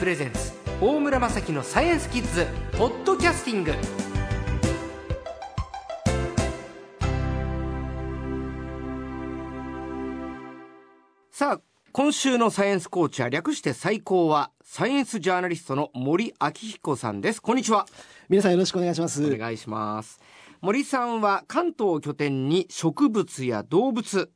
プレゼンツ大村雅樹のサイエンスキッズポッドキャスティング。さあ今週のサイエンスコーチは略して最高はサイエンスジャーナリストの森明彦さんです。こんにちは。皆さんよろしくお願いします。お願いします。森さんは関東を拠点に植物や動物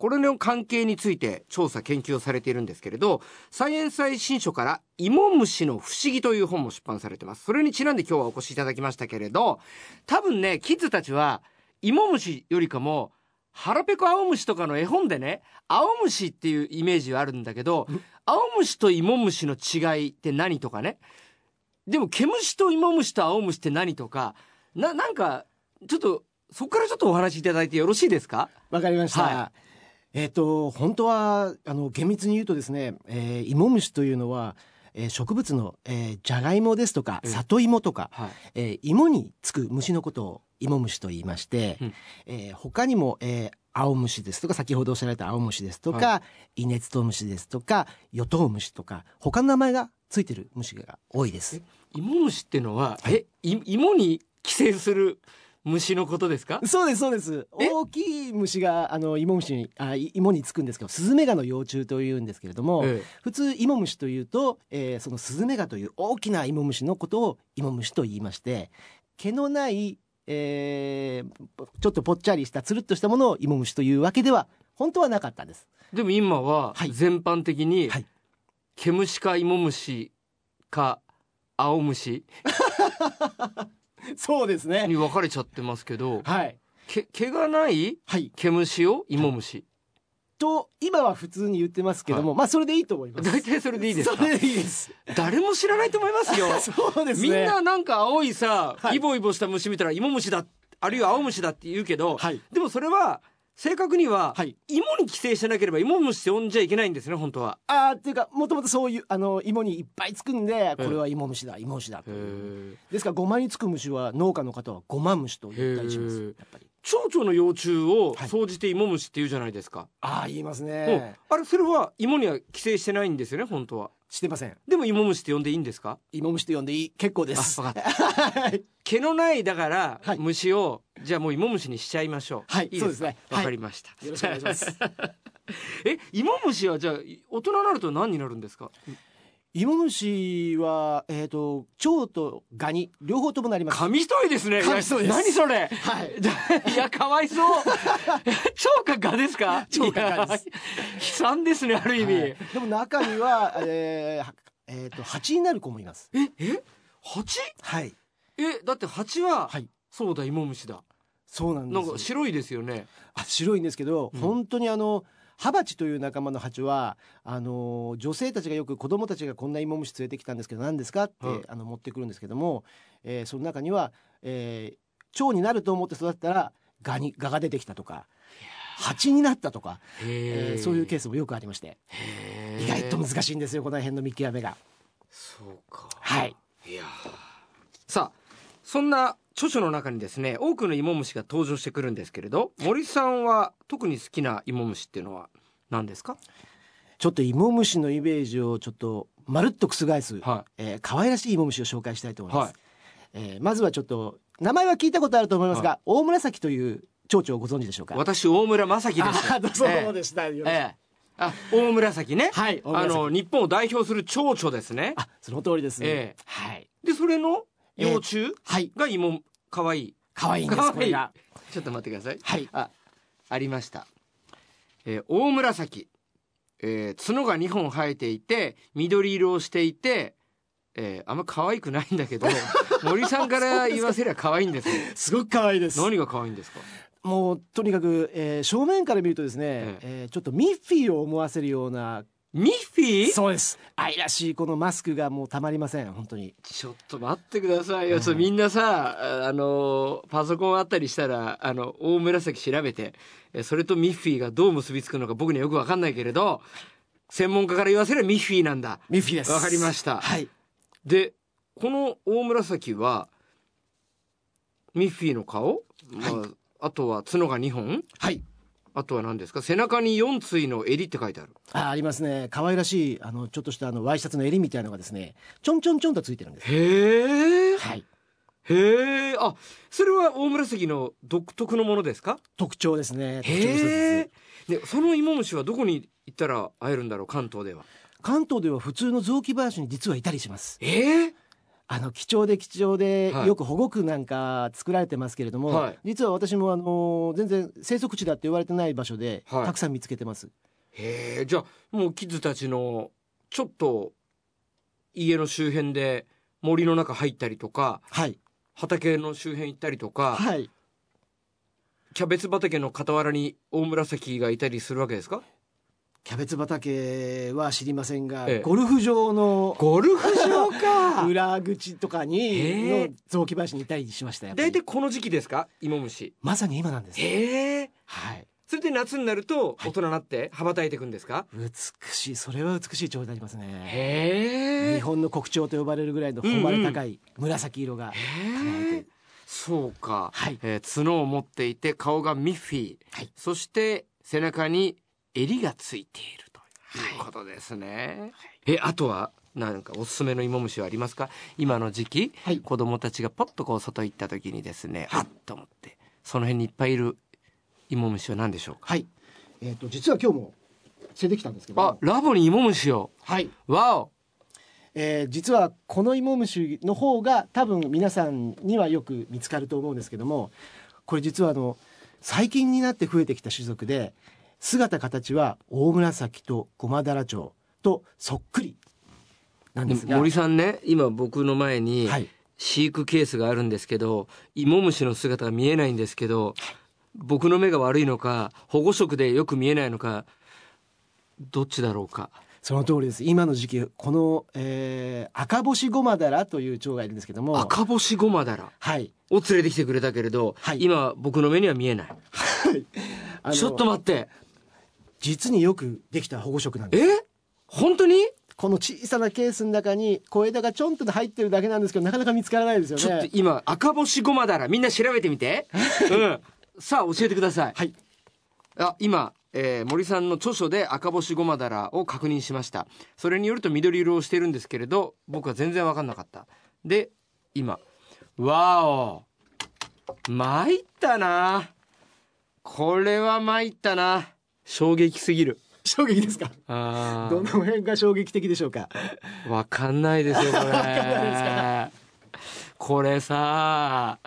これの関係について調査研究をされているんですけれどサイエンス最新書から芋虫の不思議という本も出版されてます。それにちなんで今日はお越しいただきましたけれど多分ねキッズたちは芋虫よりかも腹ペコ青虫とかの絵本でね青虫っていうイメージはあるんだけど青虫と芋虫の違いって何とかね。でも毛虫と芋虫と青虫って何とかななんかちょっとそこからちょっとお話しいただいてよろしいですか？わかりました、はえっ、と本当はあの厳密に言うとですね、えー、芋虫というのは、えー、植物の、えー、じゃがいもですとかええ里芋とか、はい。えー、芋につく虫のことを芋虫と言いまして、うん。えー他にも、えー青虫ですとか先ほどおっしゃられた青虫ですとか、はイネツトウムシですとかヨトウムシとか他の名前がついてる虫が多いです。芋虫ってのは、えい芋に寄生する虫のことですか？そうですそうです。え？大きい虫があの芋虫にあい芋につくんですけどスズメガの幼虫というんですけれども、え普通芋虫というと、えーそのスズメガという大きな芋虫のことを芋虫と言いまして毛のない、えーちょっとぽっちゃりしたつるっとしたものを芋虫というわけでは本当はなかったんです。えでも今ははい。全般的に、はい。毛虫か芋虫か青虫 そうですね。に分かれちゃってますけどはい。毛毛がないはい。毛虫を芋虫、と今は普通に言ってますけども、まあそれでいいと思います。大体それでいいですか？それでいいです。誰も知らないと思いますよ。そうですね。みんななんか青いさ、はい。イボイボした虫見たら芋虫だあるいは青虫だって言うけど、はい。でもそれは正確には、はい。芋に寄生してなければ芋虫って呼んじゃいけないんですね本当は。あーっていうかもともとそういうあの芋にいっぱいつくんでこれは芋虫だ芋虫だですからごまにつく虫は農家の方はごま虫と言ったりしますやっぱり。蝶々の幼虫をはい。総じて芋虫って言うじゃないですか、ああ言いますね。あれそれは芋には寄生してないんですよね本当はしてません。でも芋虫って呼んでいいんですか？芋虫と呼んでいい。結構です。あ分かっはい。毛のないだからはい。虫を、じゃあもう芋虫にしちゃいましょう。はいいいですか？そうですね。わかりました、よろしくお願いします。え芋虫はじゃあ大人になると何になるんですか？芋虫はえっ、と蝶とガに両方ともなります。紙一重ですね。紙一重です。何それ？はい。いや、かわいそう。超かがですか？超かがです。悲惨ですね、ある意味。はい。でも中にはえーはえーと蜂になる子もいます。え、え？蜂？はい。え、だって蜂は、はい。そうだ、芋虫だ。そうなんです。なんか白いですよね。あ白いんですけど、うん。本当にあのハバチという仲間の蜂はあの女性たちがよく子供たちがこんな芋虫連れてきたんですけど何ですかって、はいあの持ってくるんですけども、えーその中には、えー蝶になると思って育ったらガにガが出てきたとか蜂になったとか、えーそういうケース。スもよくありまして意外と難しいんですよこの辺の見極めが。そうか。はい。いやーさあ、そんな著書の中にですね、多くの芋虫が登場してくるんですけれど、森さんは特に好きな芋虫っていうのは何ですか？ちょっと芋虫のイメージをちょっとまるっと覆す、はえー可愛らしい芋虫を紹介したいと思います。はい。えーまずはちょっと名前は聞いたことあると思いますが、大紫という蝶々をご存知でしょうか？私、大村正樹です。あどうぞええ。でした。よろしくええ、あ大紫ね、はい、大あ紫の日本を代表する蝶々ですね。あ、その通りです。ええ。はい。でそれの幼虫はい、が芋かわいい可愛いんですこれが。ちょっと待ってくださいはい。あありました、えー大紫、えー角が2本生えていて緑色をしていて、えーあんま可愛くないんだけど 森さんから言わせりゃ可愛いんですよすごく可愛いです。何が可愛いんですか？もうとにかく、えー正面から見るとですね、ええーちょっとミッフィーを思わせるような。ミッフィ？ーそうです。愛らしいこのマスクがもうたまりません。本当に。ちょっと待ってくださいよ。うんみんなさ、ああの、パソコンあったりしたら、あの、大紫調べて、えそれとミッフィーがどう結びつくのか僕にはよくわかんないけれど、専門家から言わせればミッフィーなんだ。ミッフィーです。わかりましたはい。で、この大紫は、ミッフィーの顔、まあ、あとは角が2本？はい。あとは何ですか？背中に4対の襟って書いてある。あありますね。可愛らしいあのちょっとしたあのワイシャツの襟みたいなのがですねちょんちょんちょんとついてるんです。へえ。はい。へえ。あそれは大紫の独特のものですか？特徴ですね。特徴へえでその芋虫はどこに行ったら会えるんだろう？関東では。関東では普通の雑木林に実はいたりします。ええあの貴重で貴重ではい。よく保護区なんか作られてますけれども、はい。実は私もあの全然生息地だって言われてない場所ではい。たくさん見つけてます、へえじゃあもうキッズたちのちょっと家の周辺で森の中入ったりとかはい。畑の周辺行ったりとか、はい。キャベツ畑の傍らに大紫がいたりするわけですか？キャベツ畑は知りませんが、ええ。ゴルフ場のゴルフ場か。裏口とかにの雑木林にいたりしましたやっぱり。大体この時期ですか？芋虫。まさに今なんです。へえ。はい。それで夏になると大人になって羽ばたいていくんですか、美しい。それは美しい蝶になりますね。へえ。日本の国鳥と呼ばれるぐらいの誉れ高い紫色が輝いてそうか、はい。えー角を持っていて顔がミッフィー、はい。そして背中に襟がついているという。ことですね、えあとはなんかおすすめの芋虫はありますか？今の時期、はい。子供たちがポッとこう外行った時にですね、あっと思ってその辺にいっぱいいる芋虫は何でしょうか？はい。えっ、と実は今日も連れてきたんですけど。あラボに芋虫を。はい。わお。えー実はこの芋虫の方が多分皆さんにはよく見つかると思うんですけどもこれ実はあの最近になって増えてきた種族で姿形は大紫とゴマダラチョウとそっくりなんですが。森さんね今僕の前に、はい。飼育ケースがあるんですけど芋虫の姿が見えないんですけど僕の目が悪いのか保護色でよく見えないのかどっちだろうか。その通りです。今の時期この、えー赤星ゴマダラという蝶がいるんですけども。赤星ゴマダラはい。を連れてきてくれたけれど、はい。今僕の目には見えない。あのちょっと待って実によくできた保護色なんです。え？本当に？この小さなケースの中に小枝がちょんと入ってるだけなんですけどなかなか見つからないですよね。ちょっと今赤星ゴマダラみんな調べてみて、うん、さあ教えてください。はい。あ今、えー森さんの著書で赤星ゴマダラを確認しました。それによると緑色をしてるんですけれど僕は全然分かんなかった。で今。わお。参ったな。これは参ったな衝撃すぎる。衝撃ですか？あどの辺が衝撃的でしょうか？ーわかんないですよこれ。わかんないですか？これさ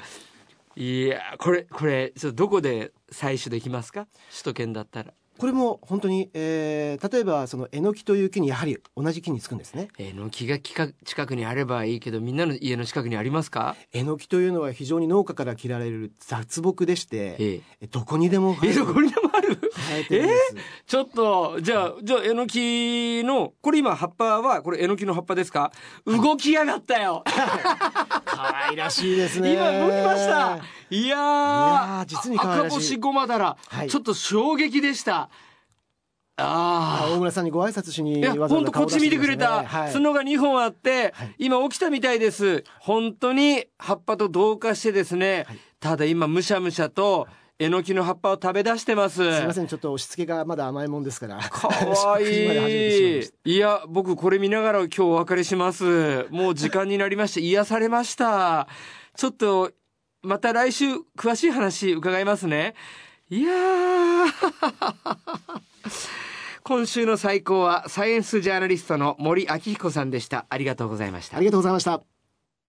いやこれこれちょっとどこで採取できますか？首都圏だったらこれも本当に、えー例えばそのえのきという木にやはり同じ木につくんですね。えのきが近く近くにあればいいけどみんなの家の近くにありますか？えのきというのは非常に農家から切られる雑木でして、ええ。どこにでも生えどこにでもある？生えてるんです、ちょっとじゃあじゃあえのきのこれ今葉っぱはこれえのきの葉っぱですか？動きやがったよ。可愛らしいですね。今動きました。いやーやー実に可愛らしい。赤星ごまだら、はい。ちょっと衝撃でしたあああ大村さんにご挨拶しにいやわざわざ本当こっち見てくれた、角が2本あって、はい。今起きたみたいです。本当に葉っぱと同化してですね、はい。ただ今むしゃむしゃとえのきの葉っぱを食べ出してます。はい、すみませんちょっと押し付けがまだ甘いもんですから。かわいい。いや僕これ見ながら今日お別れします。もう時間になりまして 癒されました。ちょっとまた来週詳しい話伺いますね。いやー今週の最高はサイエンスジャーナリストの森明彦さんでした。ありがとうございました。ありがとうございました。